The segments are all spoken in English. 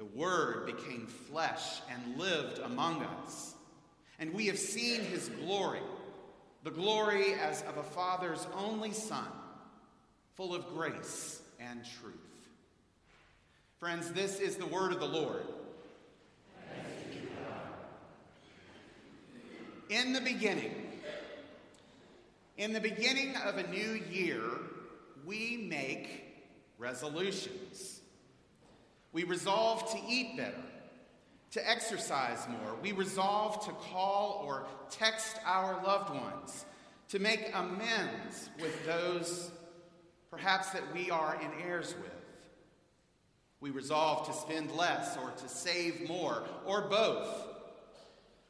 The Word became flesh and lived among us. And we have seen his glory, the glory as of a Father's only Son, full of grace and truth. Friends, this is the word of the Lord. In the beginning, in the beginning of a new year, we make resolutions. We resolve to eat better, to exercise more. We resolve to call or text our loved ones, to make amends with those perhaps that we are in heirs with. We resolve to spend less or to save more, or both.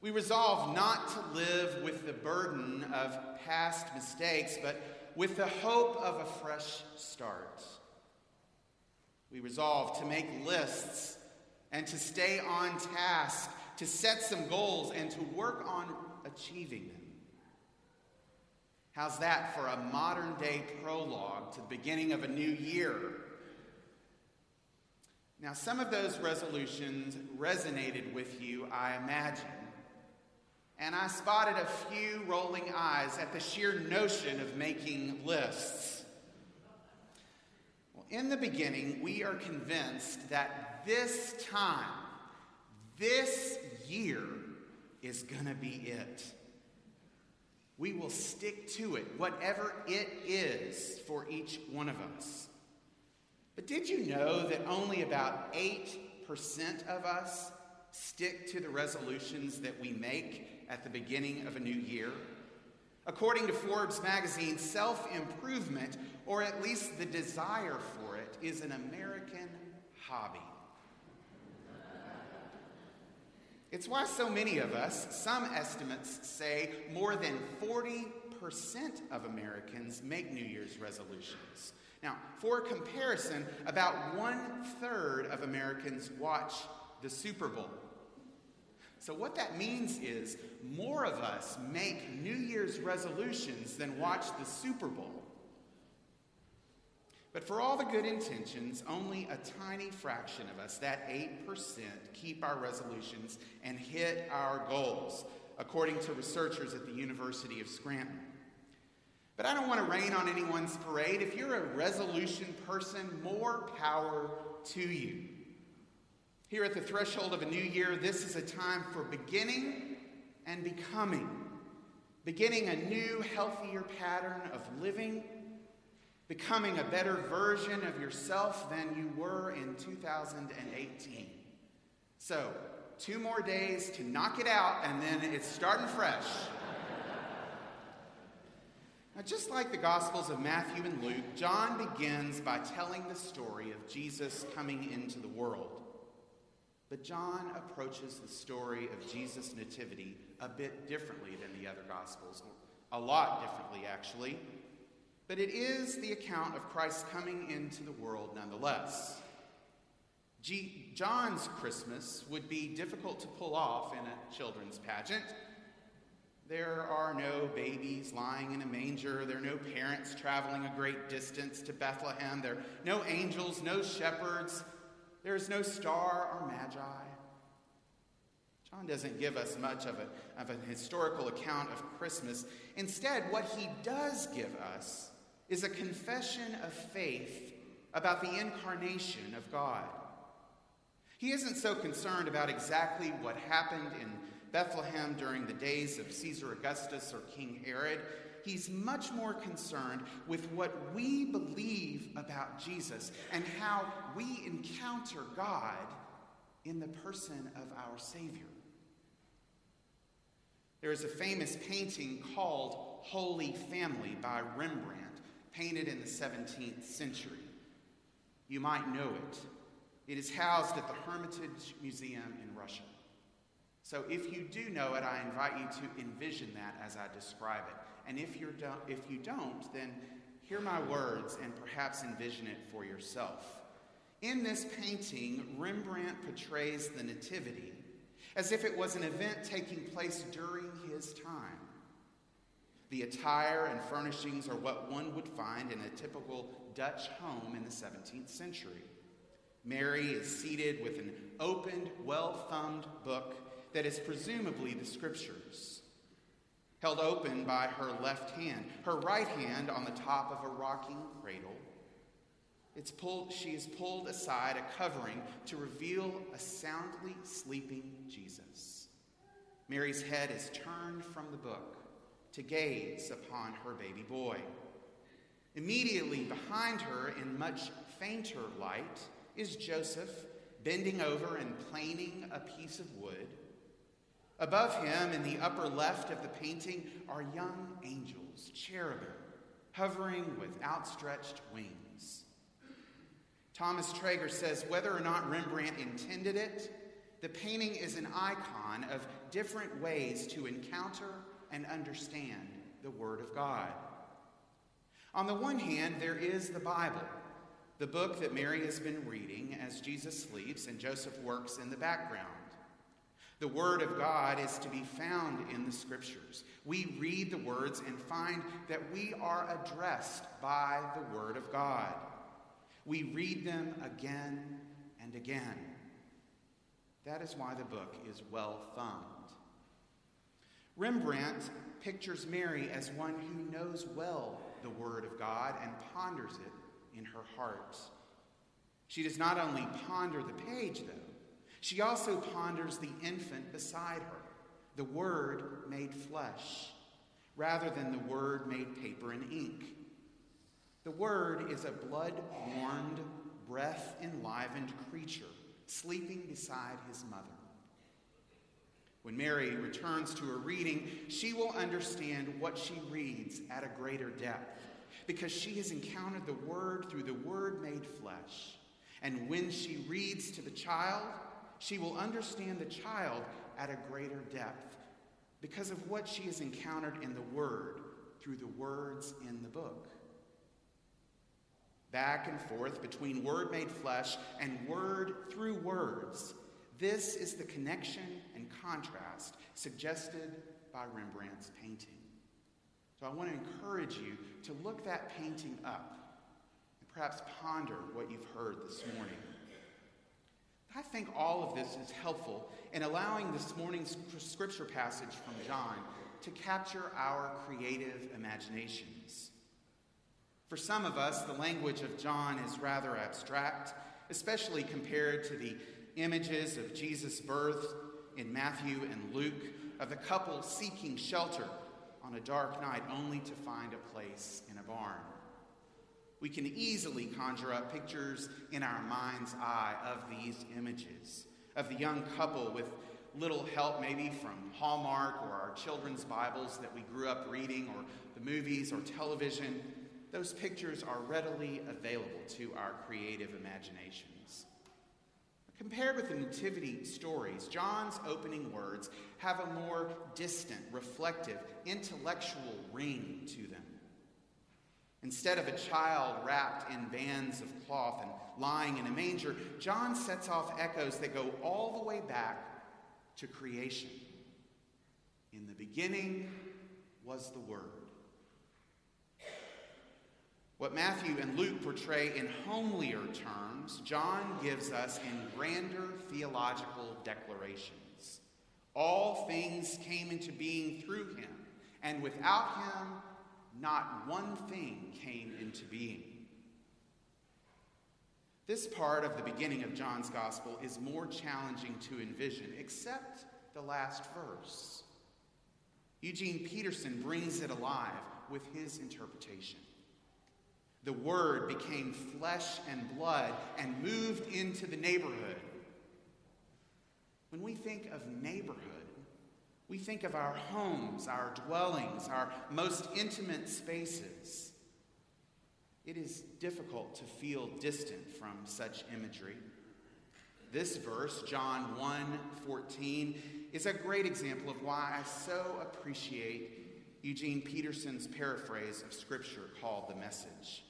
We resolve not to live with the burden of past mistakes, but with the hope of a fresh start. We resolve to make lists and to stay on task, to set some goals and to work on achieving them. How's that for a modern day prologue to the beginning of a new year? Now, some of those resolutions resonated with you, I imagine. And I spotted a few rolling eyes at the sheer notion of making lists. In the beginning, we are convinced that this time, this year, is going to be it. We will stick to it, whatever it is for each one of us. But did you know that only about 8% of us stick to the resolutions that we make at the beginning of a new year? According to Forbes magazine, self improvement, or at least the desire for it, is an American hobby. It's why so many of us, some estimates say more than 40% of Americans make New Year's resolutions. Now, for comparison, about one third of Americans watch the Super Bowl. So, what that means is more of us make New Year's resolutions than watch the Super Bowl. But for all the good intentions, only a tiny fraction of us, that 8%, keep our resolutions and hit our goals, according to researchers at the University of Scranton. But I don't want to rain on anyone's parade. If you're a resolution person, more power to you. Here at the threshold of a new year, this is a time for beginning and becoming. Beginning a new, healthier pattern of living becoming a better version of yourself than you were in 2018. So, two more days to knock it out, and then it's starting fresh. now, just like the Gospels of Matthew and Luke, John begins by telling the story of Jesus coming into the world. But John approaches the story of Jesus' nativity a bit differently than the other Gospels, a lot differently, actually. But it is the account of Christ coming into the world nonetheless. G- John's Christmas would be difficult to pull off in a children's pageant. There are no babies lying in a manger. There are no parents traveling a great distance to Bethlehem. There are no angels, no shepherds. There is no star or magi. John doesn't give us much of, a, of an historical account of Christmas. Instead, what he does give us is a confession of faith about the incarnation of God. He isn't so concerned about exactly what happened in Bethlehem during the days of Caesar Augustus or King Herod. He's much more concerned with what we believe about Jesus and how we encounter God in the person of our Savior. There is a famous painting called Holy Family by Rembrandt, painted in the 17th century. You might know it. It is housed at the Hermitage Museum in Russia. So if you do know it, I invite you to envision that as I describe it. And if, you're do- if you don't, then hear my words and perhaps envision it for yourself. In this painting, Rembrandt portrays the Nativity as if it was an event taking place during his time. The attire and furnishings are what one would find in a typical Dutch home in the 17th century. Mary is seated with an opened, well thumbed book that is presumably the scriptures, held open by her left hand, her right hand on the top of a rocking cradle. It's pulled, she is pulled aside a covering to reveal a soundly sleeping Jesus. Mary's head is turned from the book to gaze upon her baby boy. Immediately behind her, in much fainter light, is Joseph bending over and planing a piece of wood. Above him, in the upper left of the painting, are young angels, cherubim, hovering with outstretched wings. Thomas Troeger says whether or not Rembrandt intended it, the painting is an icon of different ways to encounter and understand the Word of God. On the one hand, there is the Bible the book that Mary has been reading as Jesus sleeps and Joseph works in the background. The Word of God is to be found in the Scriptures. We read the words and find that we are addressed by the Word of God. We read them again and again. That is why the book is well thumbed. Rembrandt pictures Mary as one who knows well the Word of God and ponders it in her heart. She does not only ponder the page, though, she also ponders the infant beside her, the Word made flesh, rather than the Word made paper and ink. The Word is a blood warmed, breath enlivened creature sleeping beside his mother. When Mary returns to her reading, she will understand what she reads at a greater depth because she has encountered the Word through the Word made flesh. And when she reads to the child, she will understand the child at a greater depth because of what she has encountered in the Word through the words in the book. Back and forth between Word made flesh and Word through words. This is the connection and contrast suggested by Rembrandt's painting. So I want to encourage you to look that painting up and perhaps ponder what you've heard this morning. I think all of this is helpful in allowing this morning's scripture passage from John to capture our creative imaginations. For some of us, the language of John is rather abstract, especially compared to the images of Jesus' birth in Matthew and Luke, of the couple seeking shelter on a dark night only to find a place in a barn. We can easily conjure up pictures in our mind's eye of these images of the young couple with little help, maybe from Hallmark or our children's Bibles that we grew up reading, or the movies or television. Those pictures are readily available to our creative imaginations. Compared with the Nativity stories, John's opening words have a more distant, reflective, intellectual ring to them. Instead of a child wrapped in bands of cloth and lying in a manger, John sets off echoes that go all the way back to creation. In the beginning was the Word. What Matthew and Luke portray in homelier terms, John gives us in grander theological declarations. All things came into being through him, and without him, not one thing came into being. This part of the beginning of John's gospel is more challenging to envision, except the last verse. Eugene Peterson brings it alive with his interpretation. The Word became flesh and blood and moved into the neighborhood. When we think of neighborhood, we think of our homes, our dwellings, our most intimate spaces. It is difficult to feel distant from such imagery. This verse, John 1 14, is a great example of why I so appreciate Eugene Peterson's paraphrase of Scripture called The Message.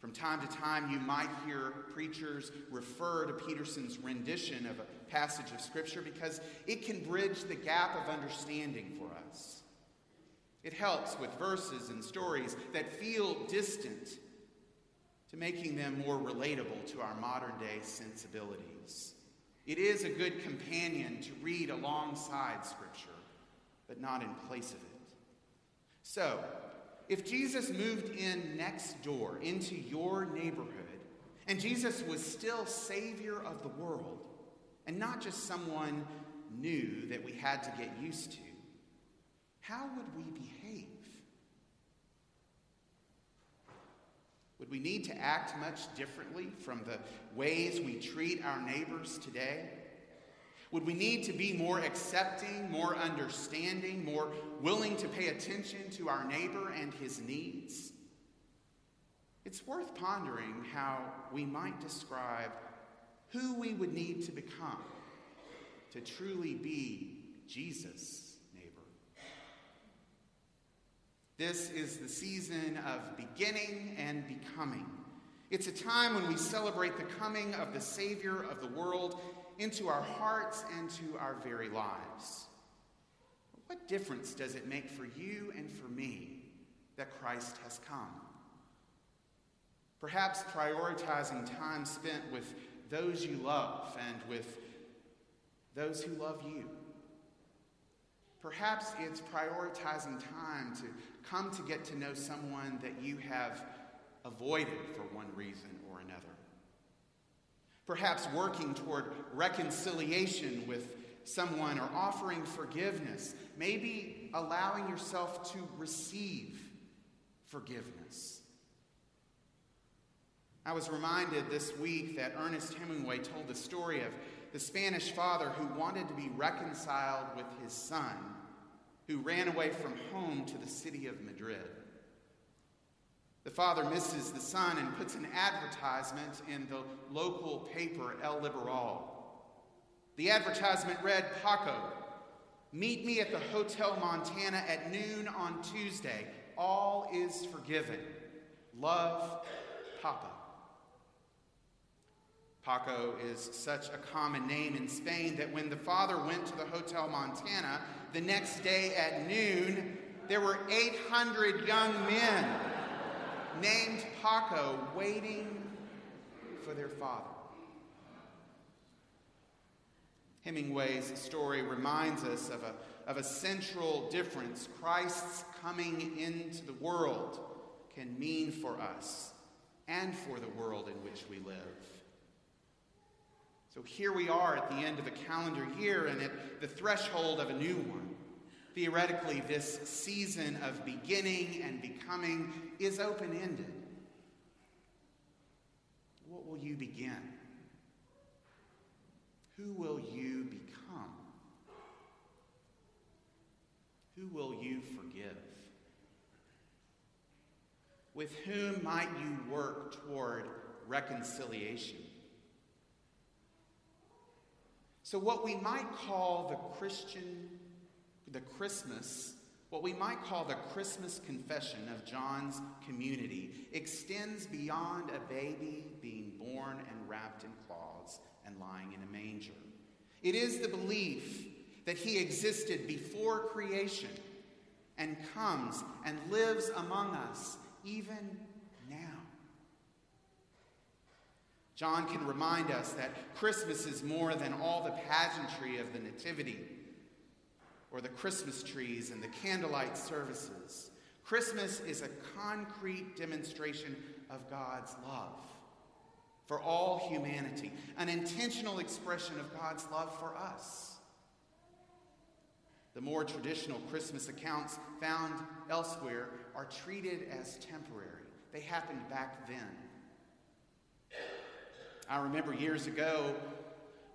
From time to time, you might hear preachers refer to Peterson's rendition of a passage of Scripture because it can bridge the gap of understanding for us. It helps with verses and stories that feel distant to making them more relatable to our modern day sensibilities. It is a good companion to read alongside Scripture, but not in place of it. So, if Jesus moved in next door into your neighborhood, and Jesus was still Savior of the world, and not just someone new that we had to get used to, how would we behave? Would we need to act much differently from the ways we treat our neighbors today? Would we need to be more accepting, more understanding, more willing to pay attention to our neighbor and his needs? It's worth pondering how we might describe who we would need to become to truly be Jesus' neighbor. This is the season of beginning and becoming. It's a time when we celebrate the coming of the Savior of the world into our hearts and to our very lives. What difference does it make for you and for me that Christ has come? Perhaps prioritizing time spent with those you love and with those who love you. Perhaps it's prioritizing time to come to get to know someone that you have avoided for one reason. Perhaps working toward reconciliation with someone or offering forgiveness. Maybe allowing yourself to receive forgiveness. I was reminded this week that Ernest Hemingway told the story of the Spanish father who wanted to be reconciled with his son, who ran away from home to the city of Madrid. The father misses the son and puts an advertisement in the local paper, El Liberal. The advertisement read Paco, meet me at the Hotel Montana at noon on Tuesday. All is forgiven. Love, Papa. Paco is such a common name in Spain that when the father went to the Hotel Montana the next day at noon, there were 800 young men named Paco waiting for their father. Hemingway's story reminds us of a, of a central difference Christ's coming into the world can mean for us and for the world in which we live. So here we are at the end of a calendar year and at the threshold of a new one. Theoretically, this season of beginning and becoming is open ended. What will you begin? Who will you become? Who will you forgive? With whom might you work toward reconciliation? So, what we might call the Christian, the Christmas, what we might call the Christmas confession of John's community extends beyond a baby being born and wrapped in cloths and lying in a manger. It is the belief that he existed before creation and comes and lives among us even now. John can remind us that Christmas is more than all the pageantry of the Nativity or the Christmas trees and the candlelight services. Christmas is a concrete demonstration of God's love for all humanity, an intentional expression of God's love for us. The more traditional Christmas accounts found elsewhere are treated as temporary. They happened back then. I remember years ago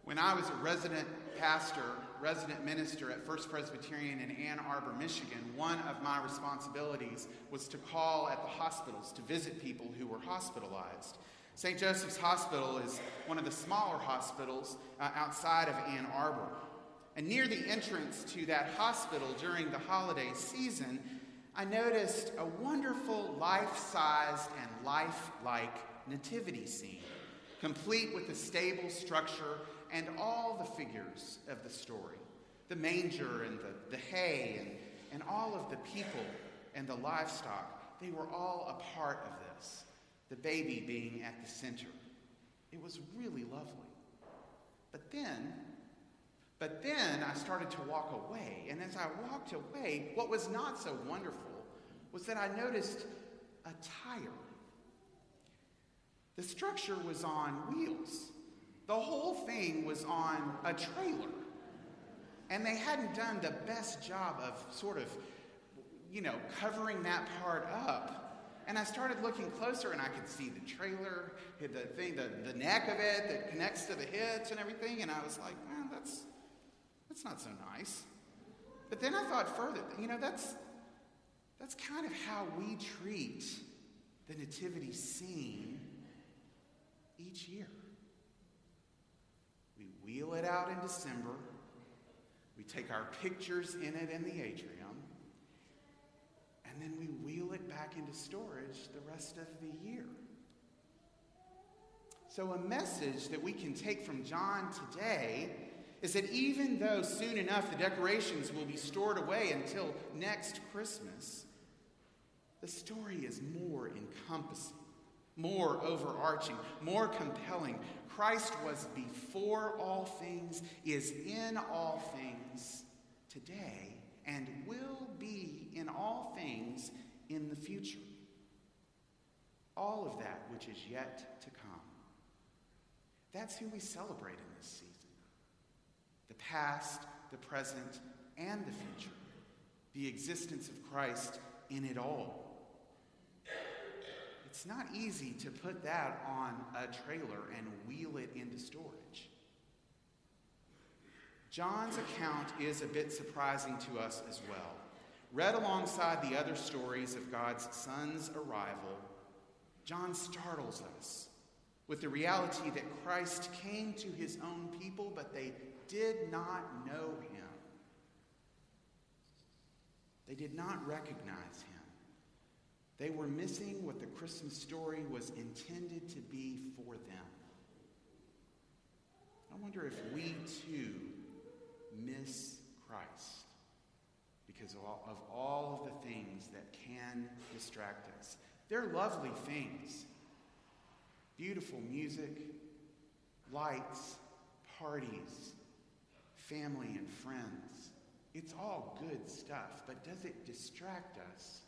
when I was a resident pastor, resident minister at First Presbyterian in Ann Arbor, Michigan, one of my responsibilities was to call at the hospitals to visit people who were hospitalized. St. Joseph's Hospital is one of the smaller hospitals uh, outside of Ann Arbor. And near the entrance to that hospital during the holiday season, I noticed a wonderful life sized and life like nativity scene, complete with the stable structure and all the figures of the story the manger and the, the hay and, and all of the people and the livestock. They were all a part of this, the baby being at the center. It was really lovely. But then, but then I started to walk away. And as I walked away, what was not so wonderful was that I noticed a tire. The structure was on wheels. The whole thing was on a trailer. And they hadn't done the best job of sort of, you know, covering that part up. And I started looking closer and I could see the trailer, the thing, the, the neck of it that connects to the hits and everything. And I was like, man, that's, that's not so nice. But then I thought further, you know, that's, that's kind of how we treat the nativity scene each year wheel it out in December. We take our pictures in it in the atrium. And then we wheel it back into storage the rest of the year. So, a message that we can take from John today is that even though soon enough the decorations will be stored away until next Christmas, the story is more encompassing, more overarching, more compelling, Christ was before all things, is in all things today, and will be in all things in the future. All of that which is yet to come. That's who we celebrate in this season the past, the present, and the future. The existence of Christ in it all. It's not easy to put that on a trailer and wheel it into storage. John's account is a bit surprising to us as well. Read alongside the other stories of God's Son's arrival, John startles us with the reality that Christ came to his own people, but they did not know him. They did not recognize him. They were missing what the Christmas story was intended to be for them. I wonder if we too miss Christ because of all, of all of the things that can distract us. They're lovely things beautiful music, lights, parties, family and friends. It's all good stuff, but does it distract us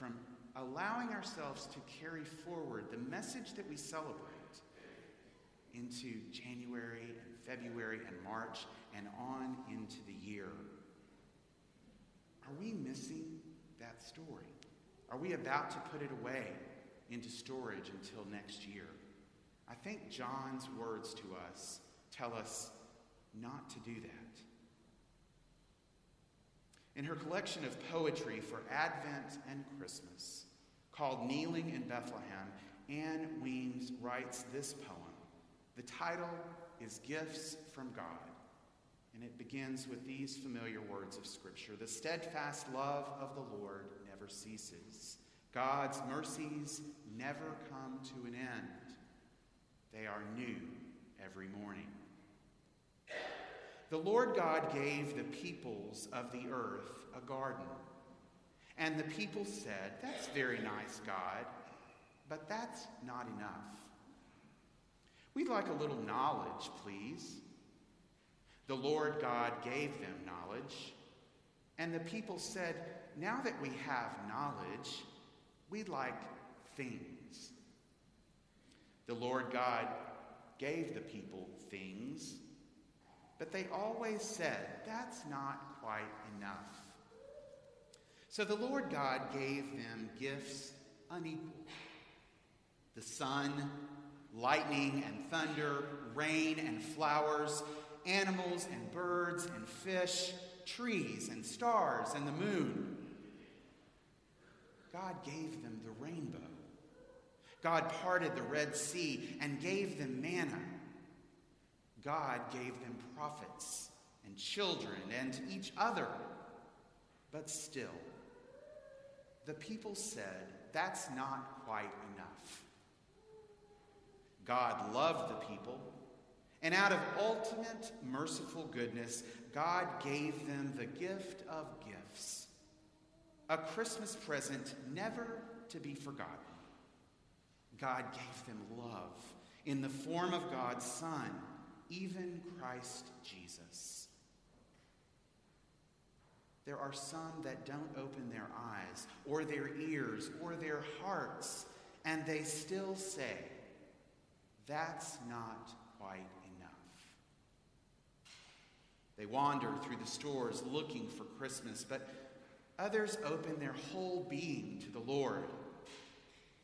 from allowing ourselves to carry forward the message that we celebrate into January and February and March and on into the year. Are we missing that story? Are we about to put it away into storage until next year? I think John's words to us tell us not to do that. In her collection of poetry for Advent and Christmas, called Kneeling in Bethlehem, Ann Weems writes this poem. The title is Gifts from God, and it begins with these familiar words of Scripture The steadfast love of the Lord never ceases, God's mercies never come to an end. They are new every morning. The Lord God gave the peoples of the earth a garden. And the people said, That's very nice, God, but that's not enough. We'd like a little knowledge, please. The Lord God gave them knowledge. And the people said, Now that we have knowledge, we'd like things. The Lord God gave the people things, but they always said, that's not quite enough. So the Lord God gave them gifts unequal the sun, lightning and thunder, rain and flowers, animals and birds and fish, trees and stars and the moon. God gave them the rainbow. God parted the Red Sea and gave them manna. God gave them prophets and children and each other. But still, the people said, That's not quite enough. God loved the people, and out of ultimate merciful goodness, God gave them the gift of gifts a Christmas present never to be forgotten. God gave them love in the form of God's Son, even Christ Jesus. There are some that don't open their eyes or their ears or their hearts, and they still say, That's not quite enough. They wander through the stores looking for Christmas, but others open their whole being to the Lord,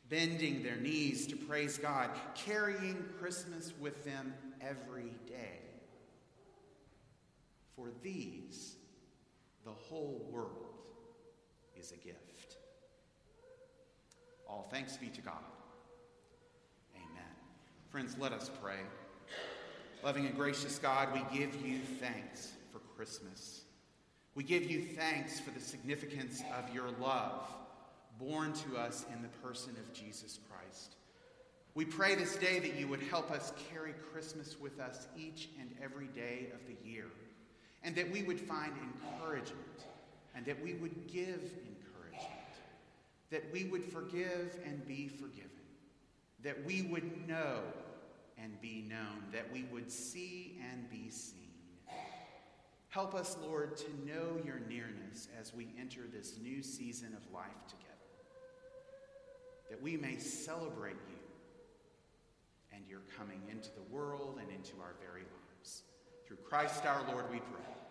bending their knees to praise God, carrying Christmas with them every day. For these, the whole world is a gift. All thanks be to God. Amen. Friends, let us pray. Loving and gracious God, we give you thanks for Christmas. We give you thanks for the significance of your love born to us in the person of Jesus Christ. We pray this day that you would help us carry Christmas with us each and every day of the year and that we would find encouragement, and that we would give encouragement, that we would forgive and be forgiven, that we would know and be known, that we would see and be seen. Help us, Lord, to know your nearness as we enter this new season of life together, that we may celebrate you and your coming into the world and into our very lives. Through Christ our Lord, we pray.